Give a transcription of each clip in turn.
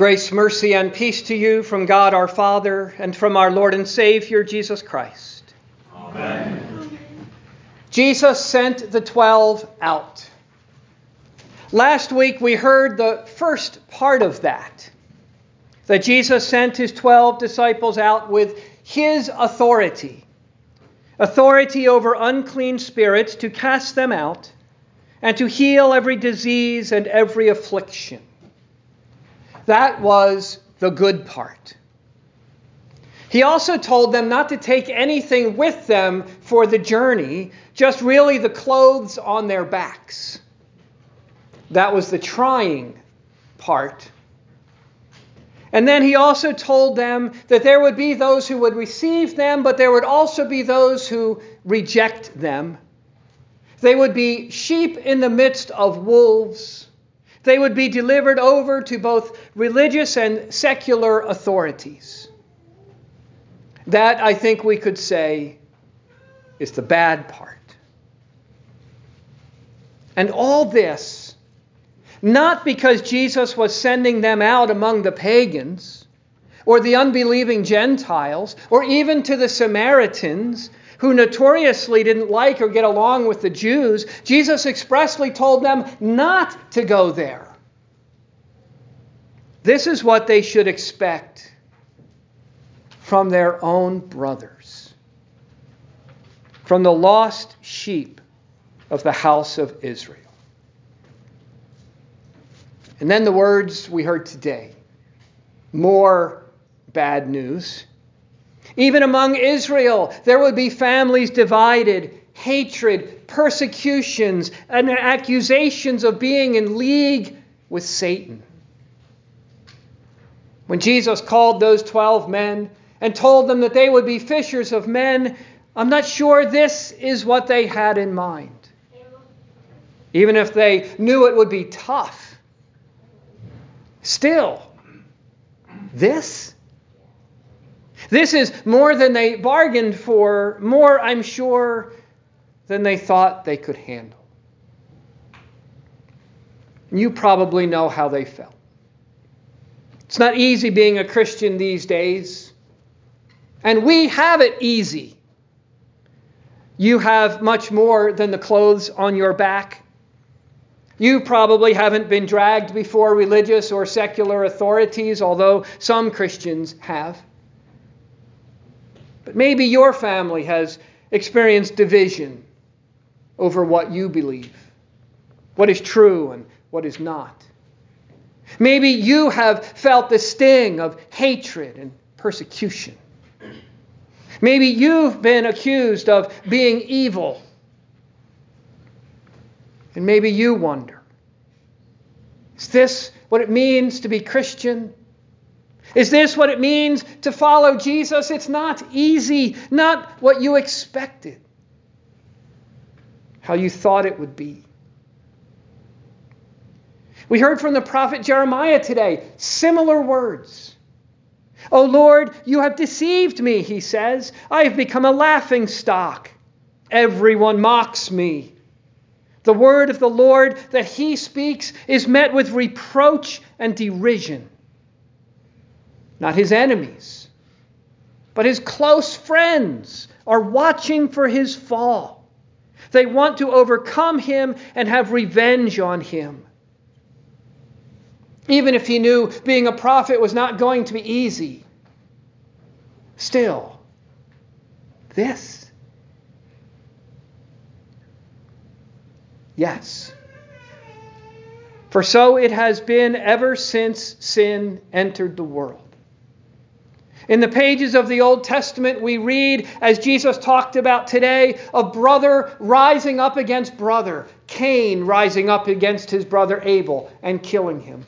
Grace, mercy, and peace to you from God our Father and from our Lord and Savior Jesus Christ. Amen. Jesus sent the twelve out. Last week we heard the first part of that that Jesus sent his twelve disciples out with his authority authority over unclean spirits to cast them out and to heal every disease and every affliction. That was the good part. He also told them not to take anything with them for the journey, just really the clothes on their backs. That was the trying part. And then he also told them that there would be those who would receive them, but there would also be those who reject them. They would be sheep in the midst of wolves. They would be delivered over to both religious and secular authorities. That, I think we could say, is the bad part. And all this, not because Jesus was sending them out among the pagans, or the unbelieving Gentiles, or even to the Samaritans, who notoriously didn't like or get along with the Jews, Jesus expressly told them not to go there. This is what they should expect from their own brothers, from the lost sheep of the house of Israel. And then the words we heard today more bad news. Even among Israel, there would be families divided, hatred, persecutions, and accusations of being in league with Satan. When Jesus called those 12 men and told them that they would be fishers of men, I'm not sure this is what they had in mind. Even if they knew it would be tough. Still, this this is more than they bargained for, more, I'm sure, than they thought they could handle. You probably know how they felt. It's not easy being a Christian these days. And we have it easy. You have much more than the clothes on your back. You probably haven't been dragged before religious or secular authorities, although some Christians have. But maybe your family has experienced division over what you believe, what is true and what is not. Maybe you have felt the sting of hatred and persecution. Maybe you've been accused of being evil. And maybe you wonder is this what it means to be Christian? Is this what it means to follow Jesus? It's not easy, not what you expected, how you thought it would be. We heard from the prophet Jeremiah today similar words. O Lord, you have deceived me, he says. I have become a laughing stock. Everyone mocks me. The word of the Lord that he speaks is met with reproach and derision not his enemies, but his close friends are watching for his fall. They want to overcome him and have revenge on him. Even if he knew being a prophet was not going to be easy, still, this. Yes. For so it has been ever since sin entered the world. In the pages of the Old Testament, we read, as Jesus talked about today, of brother rising up against brother, Cain rising up against his brother Abel and killing him.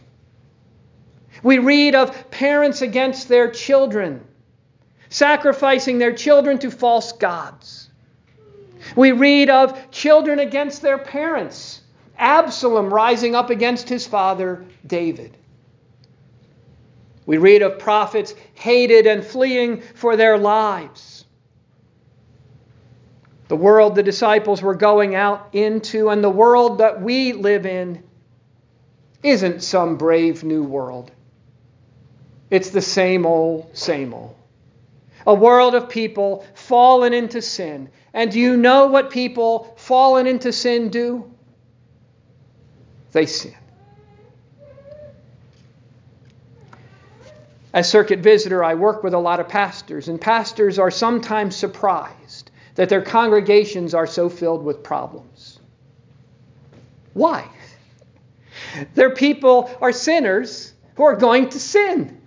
We read of parents against their children, sacrificing their children to false gods. We read of children against their parents, Absalom rising up against his father David. We read of prophets hated and fleeing for their lives. The world the disciples were going out into and the world that we live in isn't some brave new world. It's the same old, same old. A world of people fallen into sin. And do you know what people fallen into sin do? They sin. As circuit visitor, I work with a lot of pastors, and pastors are sometimes surprised that their congregations are so filled with problems. Why? Their people are sinners who are going to sin.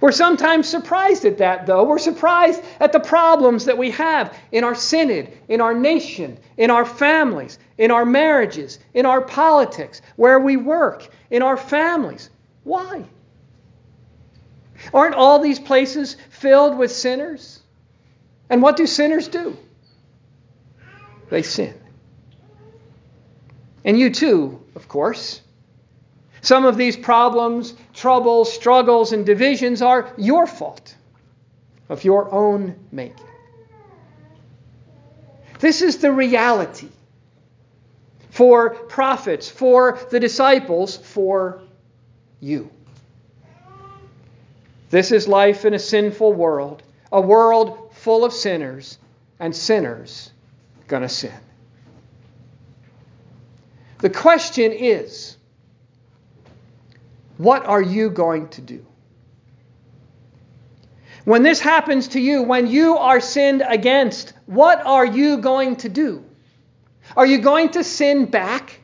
We're sometimes surprised at that, though. We're surprised at the problems that we have in our synod, in our nation, in our families, in our marriages, in our politics, where we work, in our families. Why? Aren't all these places filled with sinners? And what do sinners do? They sin. And you too, of course. Some of these problems, troubles, struggles, and divisions are your fault, of your own making. This is the reality for prophets, for the disciples, for you. This is life in a sinful world, a world full of sinners, and sinners gonna sin. The question is what are you going to do? When this happens to you, when you are sinned against, what are you going to do? Are you going to sin back?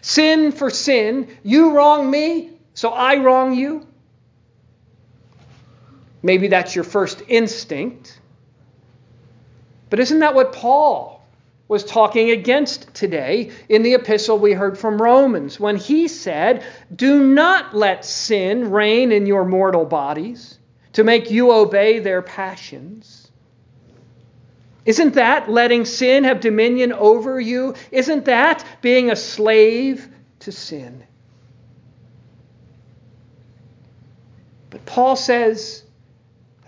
Sin for sin. You wrong me, so I wrong you? Maybe that's your first instinct. But isn't that what Paul was talking against today in the epistle we heard from Romans when he said, Do not let sin reign in your mortal bodies to make you obey their passions. Isn't that letting sin have dominion over you? Isn't that being a slave to sin? But Paul says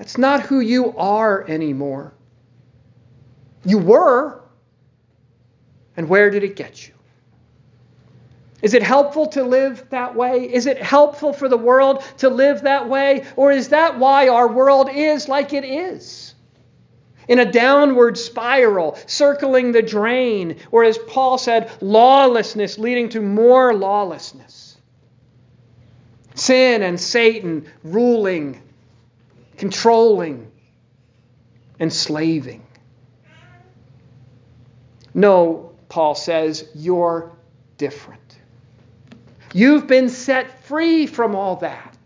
that's not who you are anymore. You were, and where did it get you? Is it helpful to live that way? Is it helpful for the world to live that way? Or is that why our world is like it is? In a downward spiral, circling the drain, or as Paul said, lawlessness leading to more lawlessness. Sin and Satan ruling, controlling, enslaving. No, Paul says, you're different. You've been set free from all that.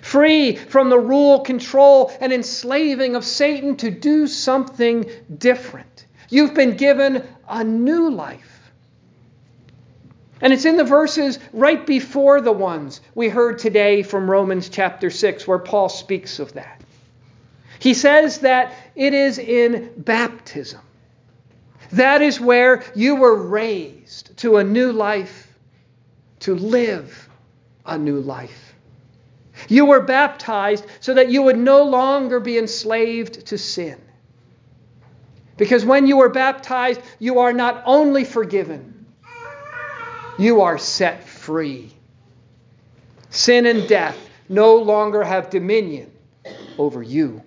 Free from the rule, control, and enslaving of Satan to do something different. You've been given a new life. And it's in the verses right before the ones we heard today from Romans chapter 6 where Paul speaks of that. He says that it is in baptism that is where you were raised to a new life, to live a new life. You were baptized so that you would no longer be enslaved to sin. Because when you were baptized, you are not only forgiven, you are set free. Sin and death no longer have dominion over you.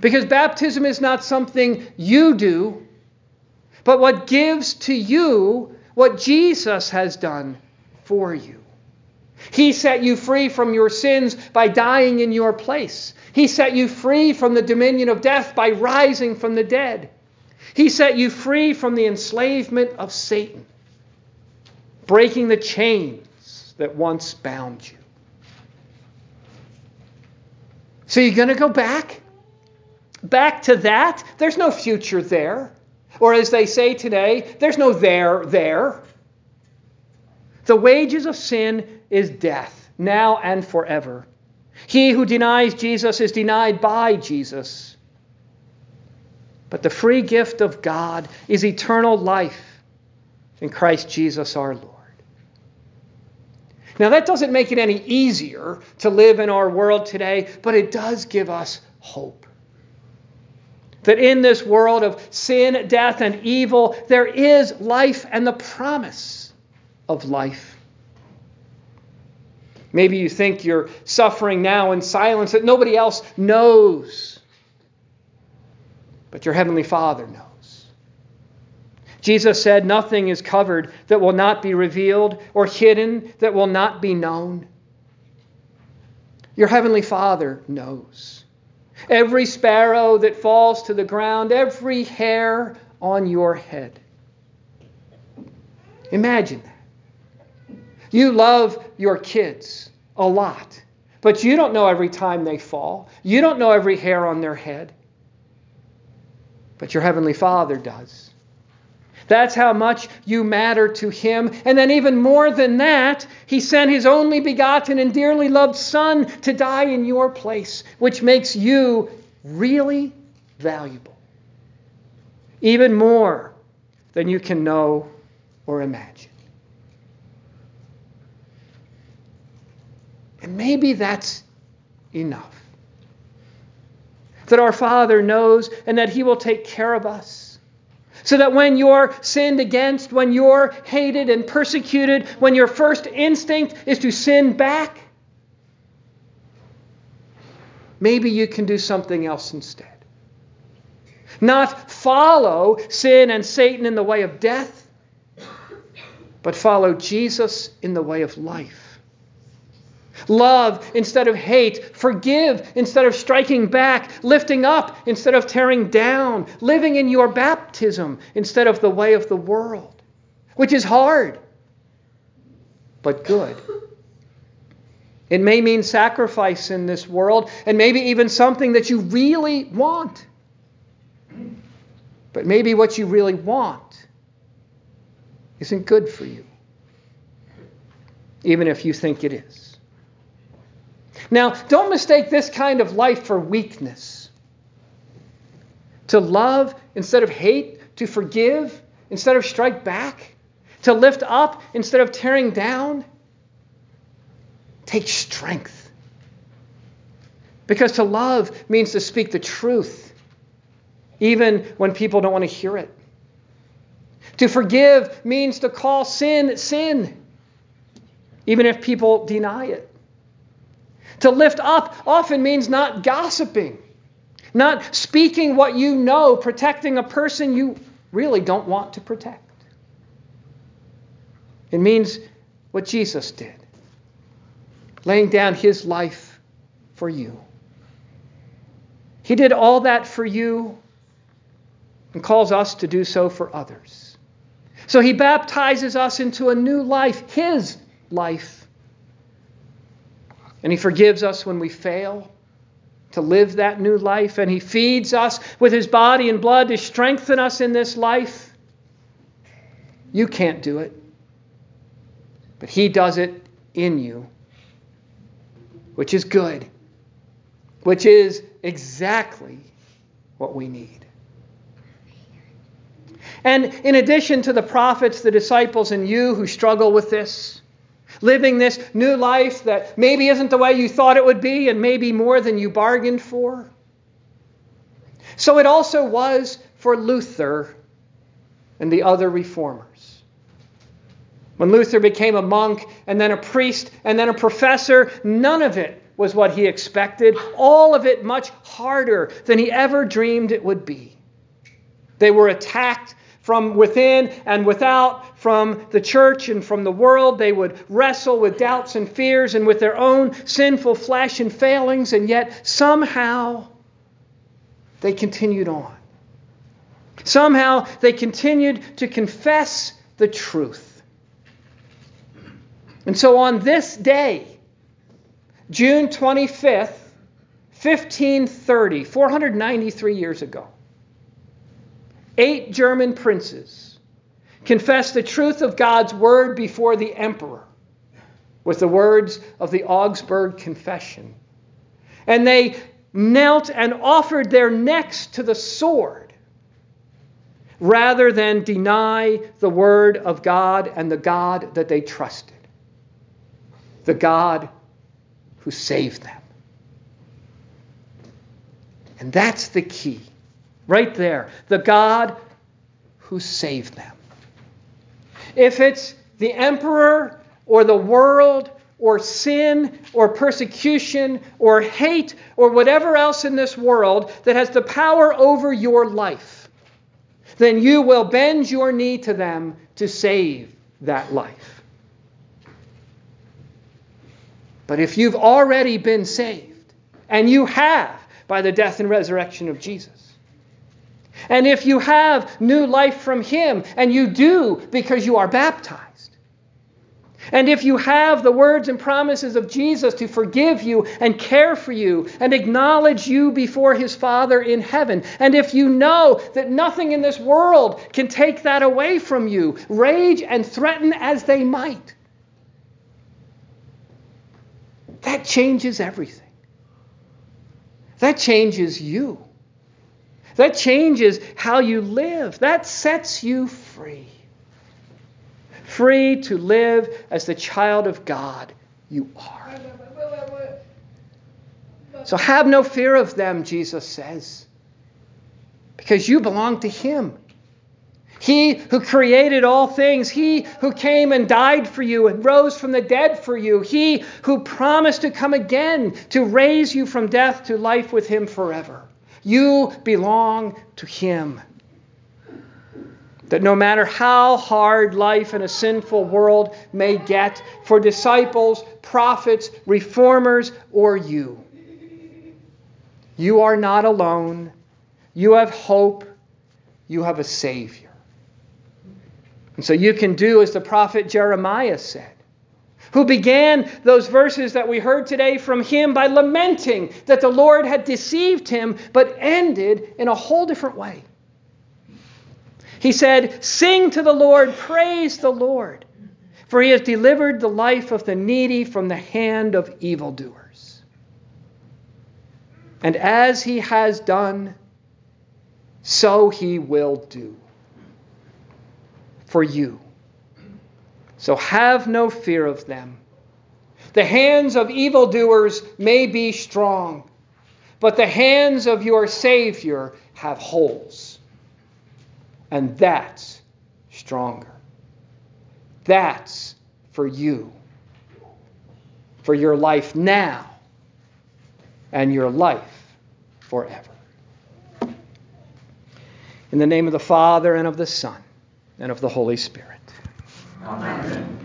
Because baptism is not something you do, but what gives to you what Jesus has done for you. He set you free from your sins by dying in your place. He set you free from the dominion of death by rising from the dead. He set you free from the enslavement of Satan, breaking the chains that once bound you. So you're going to go back? Back to that? There's no future there. Or as they say today, there's no there there. The wages of sin is death, now and forever. He who denies Jesus is denied by Jesus. But the free gift of God is eternal life in Christ Jesus our Lord. Now, that doesn't make it any easier to live in our world today, but it does give us hope that in this world of sin, death, and evil, there is life and the promise of life. Maybe you think you're suffering now in silence that nobody else knows. But your Heavenly Father knows. Jesus said, Nothing is covered that will not be revealed, or hidden that will not be known. Your Heavenly Father knows. Every sparrow that falls to the ground, every hair on your head. Imagine that. You love your kids a lot, but you don't know every time they fall. You don't know every hair on their head. But your Heavenly Father does. That's how much you matter to Him. And then, even more than that, He sent His only begotten and dearly loved Son to die in your place, which makes you really valuable. Even more than you can know or imagine. And maybe that's enough. That our Father knows and that He will take care of us. So that when you're sinned against, when you're hated and persecuted, when your first instinct is to sin back, maybe you can do something else instead. Not follow sin and Satan in the way of death, but follow Jesus in the way of life. Love instead of hate. Forgive instead of striking back. Lifting up instead of tearing down. Living in your baptism instead of the way of the world, which is hard, but good. It may mean sacrifice in this world, and maybe even something that you really want. But maybe what you really want isn't good for you, even if you think it is. Now, don't mistake this kind of life for weakness. To love instead of hate, to forgive instead of strike back, to lift up instead of tearing down. Take strength. Because to love means to speak the truth, even when people don't want to hear it. To forgive means to call sin sin, even if people deny it. To lift up often means not gossiping, not speaking what you know, protecting a person you really don't want to protect. It means what Jesus did, laying down his life for you. He did all that for you and calls us to do so for others. So he baptizes us into a new life, his life and He forgives us when we fail to live that new life. And He feeds us with His body and blood to strengthen us in this life. You can't do it, but He does it in you, which is good, which is exactly what we need. And in addition to the prophets, the disciples, and you who struggle with this, living this new life that maybe isn't the way you thought it would be and maybe more than you bargained for. So it also was for Luther and the other reformers. When Luther became a monk and then a priest and then a professor, none of it was what he expected, all of it much harder than he ever dreamed it would be. They were attacked from within and without, from the church and from the world. They would wrestle with doubts and fears and with their own sinful flesh and failings, and yet somehow they continued on. Somehow they continued to confess the truth. And so on this day, June 25th, 1530, 493 years ago, eight German princes confessed the truth of God's word before the emperor with the words of the Augsburg Confession. And they knelt and offered their necks to the sword rather than deny the word of God and the God that they trusted, the God who saved them. And that's the key. Right there. The God who saved them. If it's the emperor or the world or sin or persecution or hate or whatever else in this world that has the power over your life, then you will bend your knee to them to save that life. But if you've already been saved, and you have by the death and resurrection of Jesus, and if you have new life from Him, and you do because you are baptized, and if you have the words and promises of Jesus to forgive you and care for you and acknowledge you before His Father in heaven, and if you know that nothing in this world can take that away from you, rage and threaten as they might, that changes everything. That changes you. That changes how you live. That sets you free. Free to live as the child of God you are. So have no fear of them, Jesus says, because you belong to Him. He who created all things, He who came and died for you and rose from the dead for you, He who promised to come again to raise you from death to life with Him forever. You belong to Him. That no matter how hard life in a sinful world may get for disciples, prophets, reformers, or you, you are not alone. You have hope. You have a Savior. And so you can do as the prophet Jeremiah said who began those verses that we heard today from him by lamenting that the Lord had deceived him, but ended in a whole different way. He said, Sing to the Lord, praise the Lord, for he has delivered the life of the needy from the hand of evildoers. And as he has done, so he will do for you. So have no fear of them. The hands of evildoers may be strong, but the hands of your Savior have holes. And that's stronger. That's for you, for your life now and your life forever. In the name of the Father, and of the Son, and of the Holy Spirit. Amen.